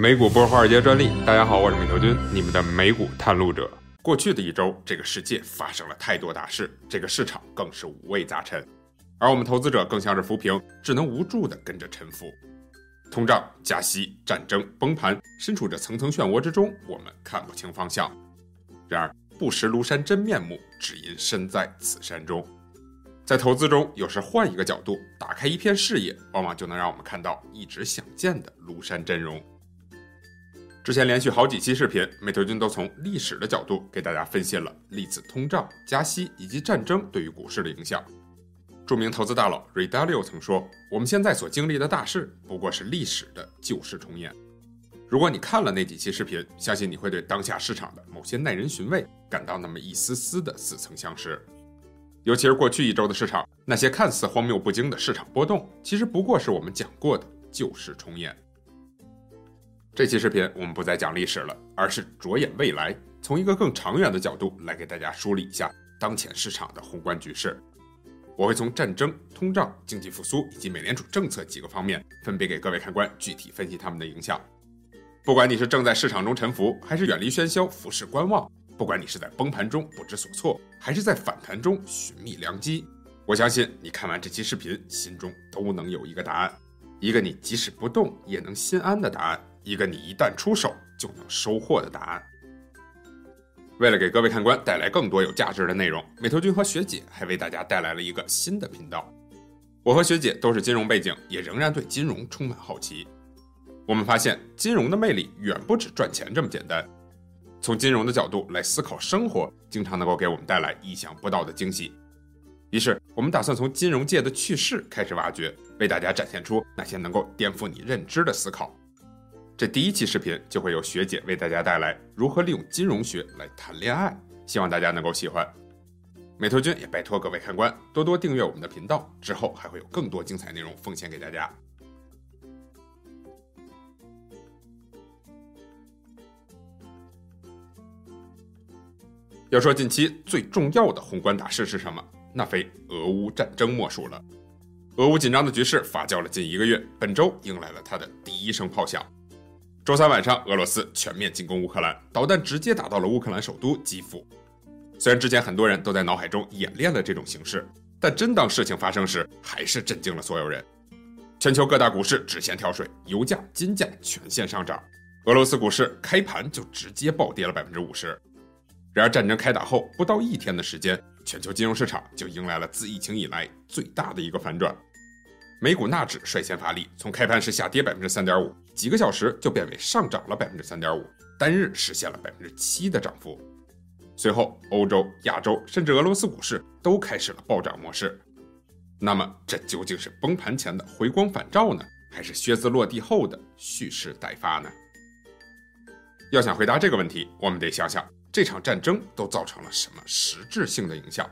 美股不是华尔街专利。大家好，我是美头君，你们的美股探路者。过去的一周，这个世界发生了太多大事，这个市场更是五味杂陈，而我们投资者更像是浮萍，只能无助地跟着沉浮。通胀、加息、战争、崩盘，身处这层层漩涡之中，我们看不清方向。然而，不识庐山真面目，只因身在此山中。在投资中，有时换一个角度，打开一片视野，往往就能让我们看到一直想见的庐山真容。之前连续好几期视频，美投君都从历史的角度给大家分析了历次通胀、加息以及战争对于股市的影响。著名投资大佬 Ray Dalio 曾说：“我们现在所经历的大事，不过是历史的旧事重演。”如果你看了那几期视频，相信你会对当下市场的某些耐人寻味感到那么一丝丝的似曾相识。尤其是过去一周的市场，那些看似荒谬不经的市场波动，其实不过是我们讲过的旧事重演。这期视频我们不再讲历史了，而是着眼未来，从一个更长远的角度来给大家梳理一下当前市场的宏观局势。我会从战争、通胀、经济复苏以及美联储政策几个方面，分别给各位看官具体分析他们的影响。不管你是正在市场中沉浮，还是远离喧嚣、俯视观望；不管你是在崩盘中不知所措，还是在反弹中寻觅良机，我相信你看完这期视频，心中都能有一个答案，一个你即使不动也能心安的答案。一个你一旦出手就能收获的答案。为了给各位看官带来更多有价值的内容，美图君和学姐还为大家带来了一个新的频道。我和学姐都是金融背景，也仍然对金融充满好奇。我们发现，金融的魅力远不止赚钱这么简单。从金融的角度来思考生活，经常能够给我们带来意想不到的惊喜。于是，我们打算从金融界的趣事开始挖掘，为大家展现出那些能够颠覆你认知的思考。这第一期视频就会由学姐为大家带来如何利用金融学来谈恋爱，希望大家能够喜欢。美图君也拜托各位看官多多订阅我们的频道，之后还会有更多精彩内容奉献给大家。要说近期最重要的宏观大事是什么，那非俄乌战争莫属了。俄乌紧张的局势发酵了近一个月，本周迎来了它的第一声炮响。周三晚上，俄罗斯全面进攻乌克兰，导弹直接打到了乌克兰首都基辅。虽然之前很多人都在脑海中演练了这种形式，但真当事情发生时，还是震惊了所有人。全球各大股市直线跳水，油价、金价全线上涨，俄罗斯股市开盘就直接暴跌了百分之五十。然而，战争开打后不到一天的时间，全球金融市场就迎来了自疫情以来最大的一个反转。美股纳指率先发力，从开盘时下跌百分之三点五，几个小时就变为上涨了百分之三点五，单日实现了百分之七的涨幅。随后，欧洲、亚洲甚至俄罗斯股市都开始了暴涨模式。那么，这究竟是崩盘前的回光返照呢，还是靴子落地后的蓄势待发呢？要想回答这个问题，我们得想想这场战争都造成了什么实质性的影响。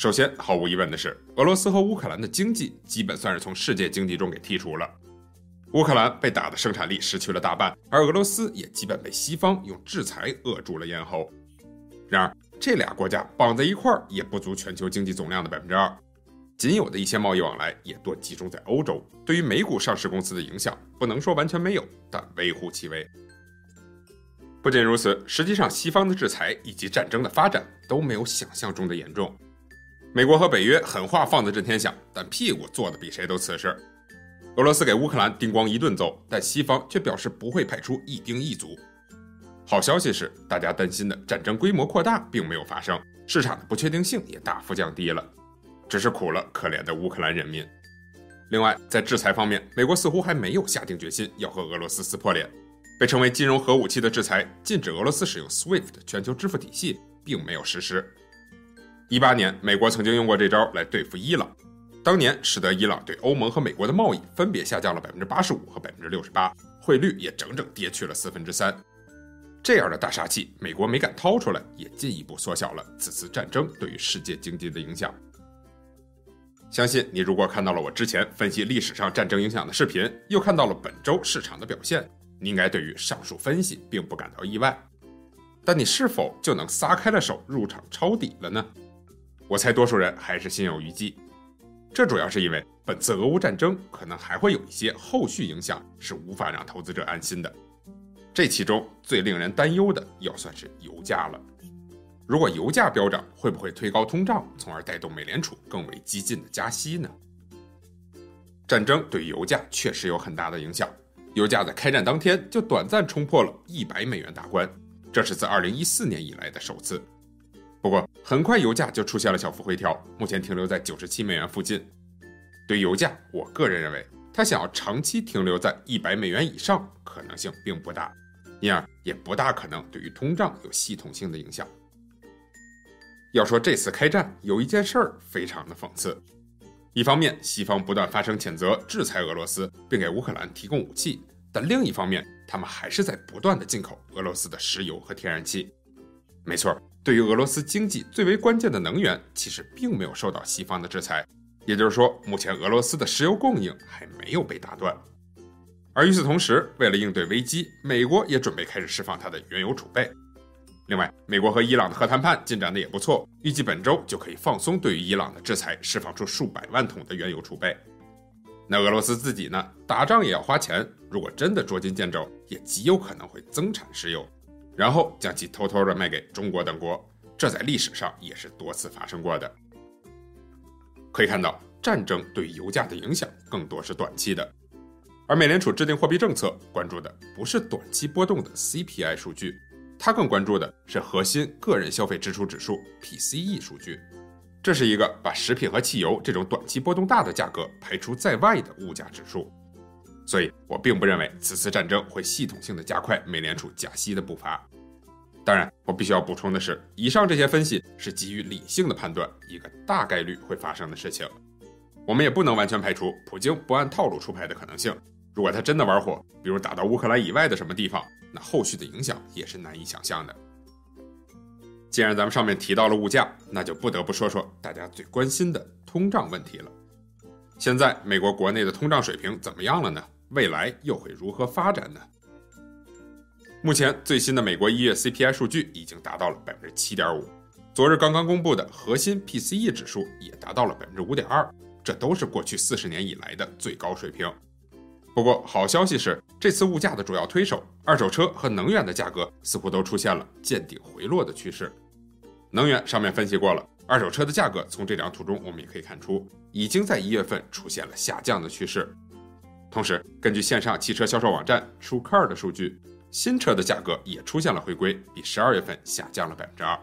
首先，毫无疑问的是，俄罗斯和乌克兰的经济基本算是从世界经济中给剔除了。乌克兰被打的生产力失去了大半，而俄罗斯也基本被西方用制裁扼住了咽喉。然而，这俩国家绑在一块儿也不足全球经济总量的百分之二，仅有的一些贸易往来也多集中在欧洲。对于美股上市公司的影响，不能说完全没有，但微乎其微。不仅如此，实际上西方的制裁以及战争的发展都没有想象中的严重。美国和北约狠话放得震天响，但屁股坐得比谁都瓷实。俄罗斯给乌克兰叮咣一顿揍，但西方却表示不会派出一兵一卒。好消息是，大家担心的战争规模扩大并没有发生，市场的不确定性也大幅降低了，只是苦了可怜的乌克兰人民。另外，在制裁方面，美国似乎还没有下定决心要和俄罗斯撕破脸。被称为金融核武器的制裁，禁止俄罗斯使用 SWIFT 全球支付体系，并没有实施。一八年，美国曾经用过这招来对付伊朗，当年使得伊朗对欧盟和美国的贸易分别下降了百分之八十五和百分之六十八，汇率也整整跌去了四分之三。这样的大杀器，美国没敢掏出来，也进一步缩小了此次战争对于世界经济的影响。相信你如果看到了我之前分析历史上战争影响的视频，又看到了本周市场的表现，你应该对于上述分析并不感到意外。但你是否就能撒开了手入场抄底了呢？我猜多数人还是心有余悸，这主要是因为本次俄乌战争可能还会有一些后续影响，是无法让投资者安心的。这其中最令人担忧的要算是油价了。如果油价飙涨，会不会推高通胀，从而带动美联储更为激进的加息呢？战争对油价确实有很大的影响，油价在开战当天就短暂冲破了一百美元大关，这是自二零一四年以来的首次。不过很快油价就出现了小幅回调，目前停留在九十七美元附近。对油价，我个人认为，它想要长期停留在一百美元以上可能性并不大，因而也不大可能对于通胀有系统性的影响。要说这次开战有一件事儿非常的讽刺。一方面，西方不断发生谴责、制裁俄罗斯，并给乌克兰提供武器；但另一方面，他们还是在不断的进口俄罗斯的石油和天然气。没错，对于俄罗斯经济最为关键的能源，其实并没有受到西方的制裁。也就是说，目前俄罗斯的石油供应还没有被打断。而与此同时，为了应对危机，美国也准备开始释放它的原油储备。另外，美国和伊朗的核谈判进展的也不错，预计本周就可以放松对于伊朗的制裁，释放出数百万桶的原油储备。那俄罗斯自己呢？打仗也要花钱，如果真的捉襟见肘，也极有可能会增产石油，然后将其偷偷的卖给中国等国。这在历史上也是多次发生过的。可以看到，战争对油价的影响更多是短期的，而美联储制定货币政策关注的不是短期波动的 CPI 数据。它更关注的是核心个人消费支出指数 （PCE） 数据，这是一个把食品和汽油这种短期波动大的价格排除在外的物价指数。所以我并不认为此次战争会系统性的加快美联储加息的步伐。当然，我必须要补充的是，以上这些分析是基于理性的判断，一个大概率会发生的事情。我们也不能完全排除普京不按套路出牌的可能性。如果他真的玩火，比如打到乌克兰以外的什么地方，那后续的影响也是难以想象的。既然咱们上面提到了物价，那就不得不说说大家最关心的通胀问题了。现在美国国内的通胀水平怎么样了呢？未来又会如何发展呢？目前最新的美国一月 CPI 数据已经达到了百分之七点五，昨日刚刚公布的核心 PCE 指数也达到了百分之五点二，这都是过去四十年以来的最高水平。不过，好消息是，这次物价的主要推手——二手车和能源的价格，似乎都出现了见顶回落的趋势。能源上面分析过了，二手车的价格从这张图中我们也可以看出，已经在一月份出现了下降的趋势。同时，根据线上汽车销售网站 TrueCar 的数据，新车的价格也出现了回归，比十二月份下降了百分之二。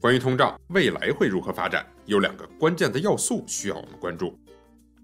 关于通胀未来会如何发展，有两个关键的要素需要我们关注。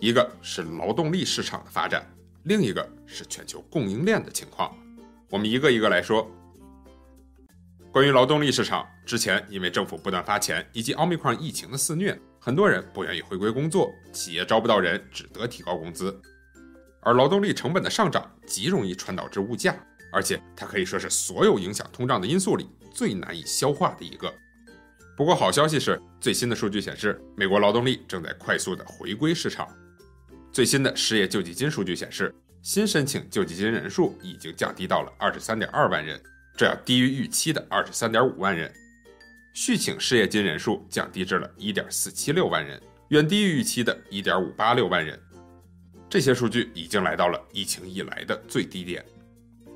一个是劳动力市场的发展，另一个是全球供应链的情况。我们一个一个来说。关于劳动力市场，之前因为政府不断发钱以及奥密克戎疫情的肆虐，很多人不愿意回归工作，企业招不到人，只得提高工资。而劳动力成本的上涨极容易传导至物价，而且它可以说是所有影响通胀的因素里最难以消化的一个。不过好消息是，最新的数据显示，美国劳动力正在快速的回归市场。最新的失业救济金数据显示，新申请救济金人数已经降低到了二十三点二万人，这要低于预期的二十三点五万人。续请失业金人数降低至了一点四七六万人，远低于预期的一点五八六万人。这些数据已经来到了疫情以来的最低点。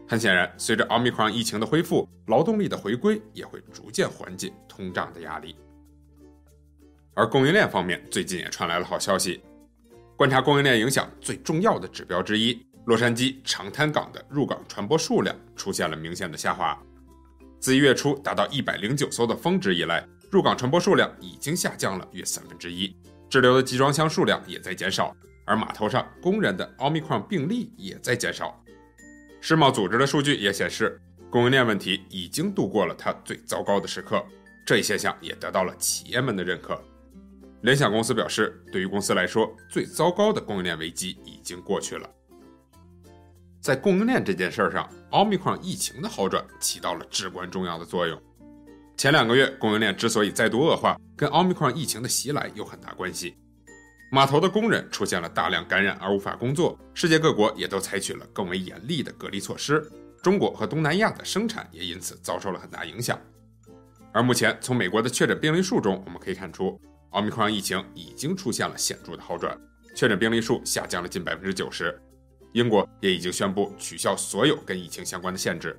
很显然，随着奥密克戎疫情的恢复，劳动力的回归也会逐渐缓解通胀的压力。而供应链方面，最近也传来了好消息。观察供应链影响最重要的指标之一，洛杉矶长滩港的入港船舶数量出现了明显的下滑。自一月初达到一百零九艘的峰值以来，入港船舶数量已经下降了约三分之一，滞留的集装箱数量也在减少，而码头上工人的奥密克戎病例也在减少。世贸组织的数据也显示，供应链问题已经度过了它最糟糕的时刻，这一现象也得到了企业们的认可。联想公司表示，对于公司来说，最糟糕的供应链危机已经过去了。在供应链这件事上，奥密克戎疫情的好转起到了至关重要的作用。前两个月供应链之所以再度恶化，跟奥密克戎疫情的袭来有很大关系。码头的工人出现了大量感染而无法工作，世界各国也都采取了更为严厉的隔离措施。中国和东南亚的生产也因此遭受了很大影响。而目前，从美国的确诊病例数中，我们可以看出。奥密克戎疫情已经出现了显著的好转，确诊病例数下降了近百分之九十。英国也已经宣布取消所有跟疫情相关的限制。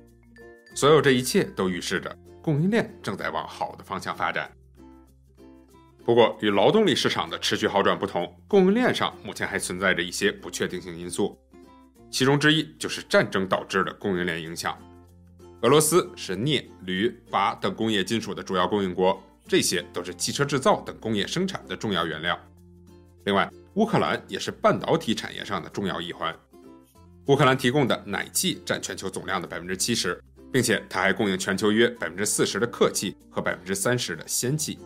所有这一切都预示着供应链正在往好的方向发展。不过，与劳动力市场的持续好转不同，供应链上目前还存在着一些不确定性因素，其中之一就是战争导致的供应链影响。俄罗斯是镍、铝、钯等工业金属的主要供应国，这些都是汽车制造等工业生产的重要原料。另外，乌克兰也是半导体产业上的重要一环。乌克兰提供的氖气占全球总量的百分之七十，并且它还供应全球约百分之四十的氪气和百分之三十的氙气。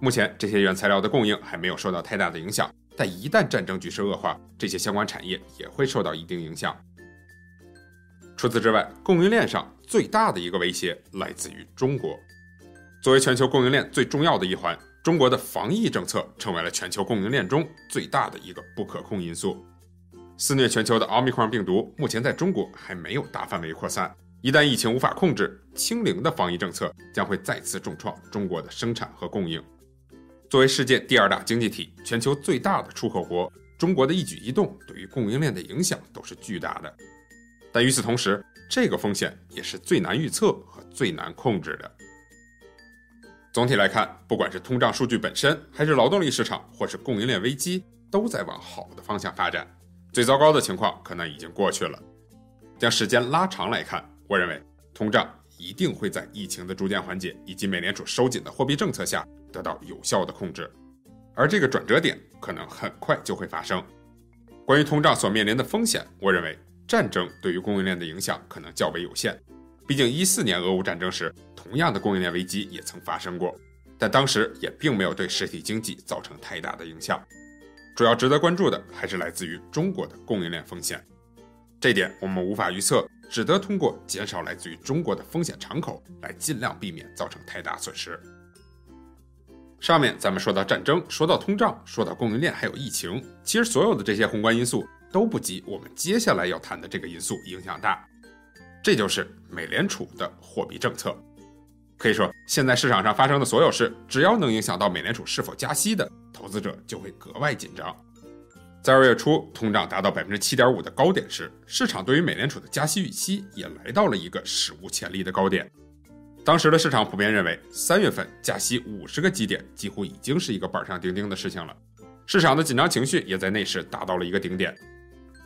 目前这些原材料的供应还没有受到太大的影响，但一旦战争局势恶化，这些相关产业也会受到一定影响。除此之外，供应链上最大的一个威胁来自于中国。作为全球供应链最重要的一环，中国的防疫政策成为了全球供应链中最大的一个不可控因素。肆虐全球的奥密克戎病毒目前在中国还没有大范围扩散，一旦疫情无法控制，清零的防疫政策将会再次重创中国的生产和供应。作为世界第二大经济体、全球最大的出口国，中国的一举一动对于供应链的影响都是巨大的。但与此同时，这个风险也是最难预测和最难控制的。总体来看，不管是通胀数据本身，还是劳动力市场，或是供应链危机，都在往好的方向发展。最糟糕的情况可能已经过去了。将时间拉长来看，我认为通胀一定会在疫情的逐渐缓解以及美联储收紧的货币政策下。得到有效的控制，而这个转折点可能很快就会发生。关于通胀所面临的风险，我认为战争对于供应链的影响可能较为有限。毕竟一四年俄乌战争时，同样的供应链危机也曾发生过，但当时也并没有对实体经济造成太大的影响。主要值得关注的还是来自于中国的供应链风险，这点我们无法预测，只得通过减少来自于中国的风险敞口来尽量避免造成太大损失。上面咱们说到战争，说到通胀，说到供应链，还有疫情，其实所有的这些宏观因素都不及我们接下来要谈的这个因素影响大，这就是美联储的货币政策。可以说，现在市场上发生的所有事，只要能影响到美联储是否加息的，投资者就会格外紧张。在二月初，通胀达到百分之七点五的高点时，市场对于美联储的加息预期也来到了一个史无前例的高点。当时的市场普遍认为，三月份加息五十个基点几乎已经是一个板上钉钉的事情了，市场的紧张情绪也在那时达到了一个顶点。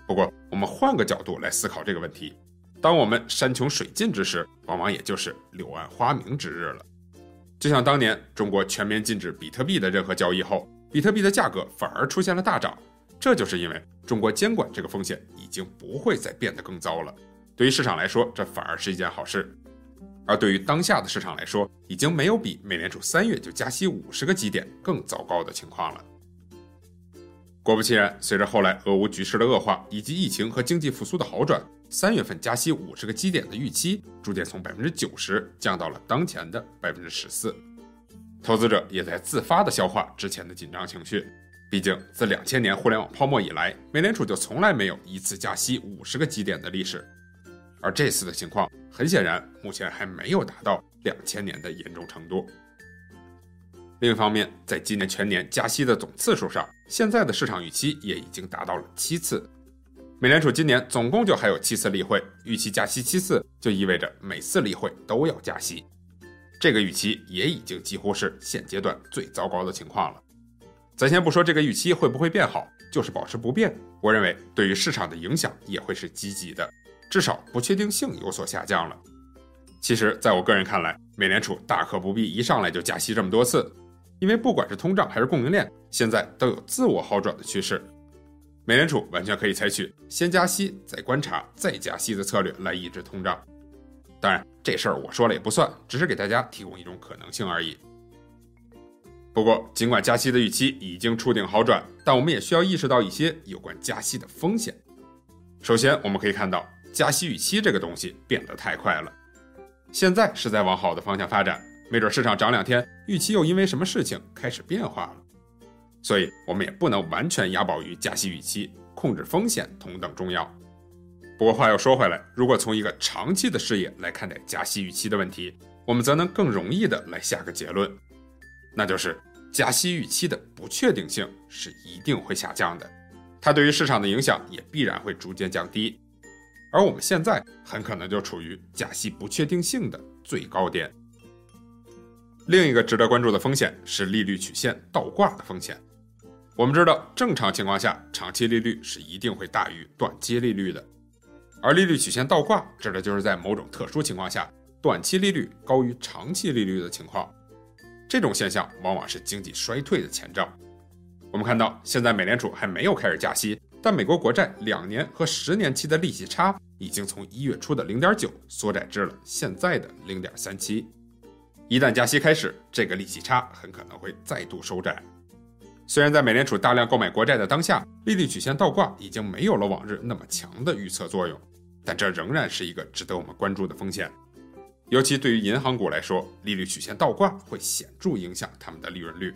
不过，我们换个角度来思考这个问题：当我们山穷水尽之时，往往也就是柳暗花明之日了。就像当年中国全面禁止比特币的任何交易后，比特币的价格反而出现了大涨，这就是因为中国监管这个风险已经不会再变得更糟了。对于市场来说，这反而是一件好事。而对于当下的市场来说，已经没有比美联储三月就加息五十个基点更糟糕的情况了。果不其然，随着后来俄乌局势的恶化以及疫情和经济复苏的好转，三月份加息五十个基点的预期逐渐从百分之九十降到了当前的百分之十四。投资者也在自发的消化之前的紧张情绪，毕竟自两千年互联网泡沫以来，美联储就从来没有一次加息五十个基点的历史。而这次的情况很显然，目前还没有达到两千年的严重程度。另一方面，在今年全年加息的总次数上，现在的市场预期也已经达到了七次。美联储今年总共就还有七次例会，预期加息七次，就意味着每次例会都要加息。这个预期也已经几乎是现阶段最糟糕的情况了。咱先不说这个预期会不会变好，就是保持不变，我认为对于市场的影响也会是积极的。至少不确定性有所下降了。其实，在我个人看来，美联储大可不必一上来就加息这么多次，因为不管是通胀还是供应链，现在都有自我好转的趋势。美联储完全可以采取先加息再观察再加息的策略来抑制通胀。当然，这事儿我说了也不算，只是给大家提供一种可能性而已。不过，尽管加息的预期已经触顶好转，但我们也需要意识到一些有关加息的风险。首先，我们可以看到。加息预期这个东西变得太快了，现在是在往好的方向发展，没准市场涨两天，预期又因为什么事情开始变化了，所以我们也不能完全押宝于加息预期，控制风险同等重要。不过话又说回来，如果从一个长期的视野来看待加息预期的问题，我们则能更容易的来下个结论，那就是加息预期的不确定性是一定会下降的。它对于市场的影响也必然会逐渐降低。而我们现在很可能就处于加息不确定性的最高点。另一个值得关注的风险是利率曲线倒挂的风险。我们知道，正常情况下，长期利率是一定会大于短期利率的，而利率曲线倒挂指的就是在某种特殊情况下，短期利率高于长期利率的情况。这种现象往往是经济衰退的前兆。我们看到，现在美联储还没有开始加息。但美国国债两年和十年期的利息差已经从一月初的零点九缩窄至了现在的零点三七。一旦加息开始，这个利息差很可能会再度收窄。虽然在美联储大量购买国债的当下，利率曲线倒挂已经没有了往日那么强的预测作用，但这仍然是一个值得我们关注的风险。尤其对于银行股来说，利率曲线倒挂会显著影响他们的利润率。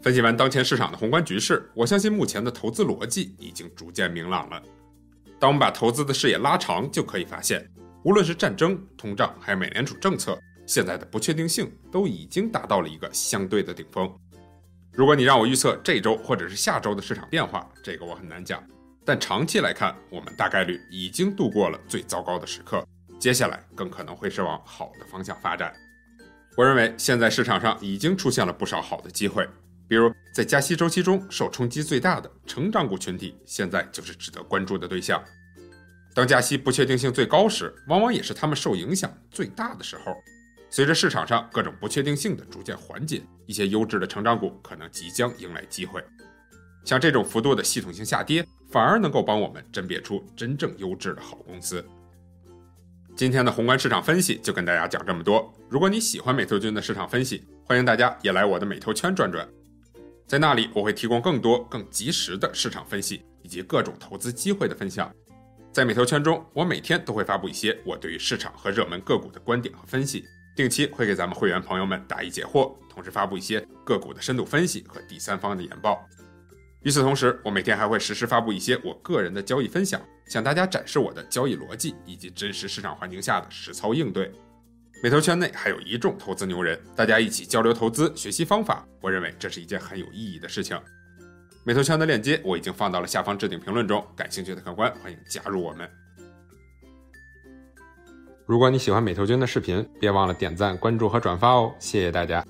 分析完当前市场的宏观局势，我相信目前的投资逻辑已经逐渐明朗了。当我们把投资的视野拉长，就可以发现，无论是战争、通胀，还是美联储政策，现在的不确定性都已经达到了一个相对的顶峰。如果你让我预测这周或者是下周的市场变化，这个我很难讲。但长期来看，我们大概率已经度过了最糟糕的时刻，接下来更可能会是往好的方向发展。我认为现在市场上已经出现了不少好的机会。比如，在加息周期中受冲击最大的成长股群体，现在就是值得关注的对象。当加息不确定性最高时，往往也是他们受影响最大的时候。随着市场上各种不确定性的逐渐缓解，一些优质的成长股可能即将迎来机会。像这种幅度的系统性下跌，反而能够帮我们甄别出真正优质的好公司。今天的宏观市场分析就跟大家讲这么多。如果你喜欢美投君的市场分析，欢迎大家也来我的美投圈转转。在那里，我会提供更多、更及时的市场分析以及各种投资机会的分享。在美投圈中，我每天都会发布一些我对于市场和热门个股的观点和分析，定期会给咱们会员朋友们答疑解惑，同时发布一些个股的深度分析和第三方的研报。与此同时，我每天还会实时发布一些我个人的交易分享，向大家展示我的交易逻辑以及真实市场环境下的实操应对。美投圈内还有一众投资牛人，大家一起交流投资、学习方法，我认为这是一件很有意义的事情。美投圈的链接我已经放到了下方置顶评论中，感兴趣的客官欢迎加入我们。如果你喜欢美投君的视频，别忘了点赞、关注和转发哦，谢谢大家。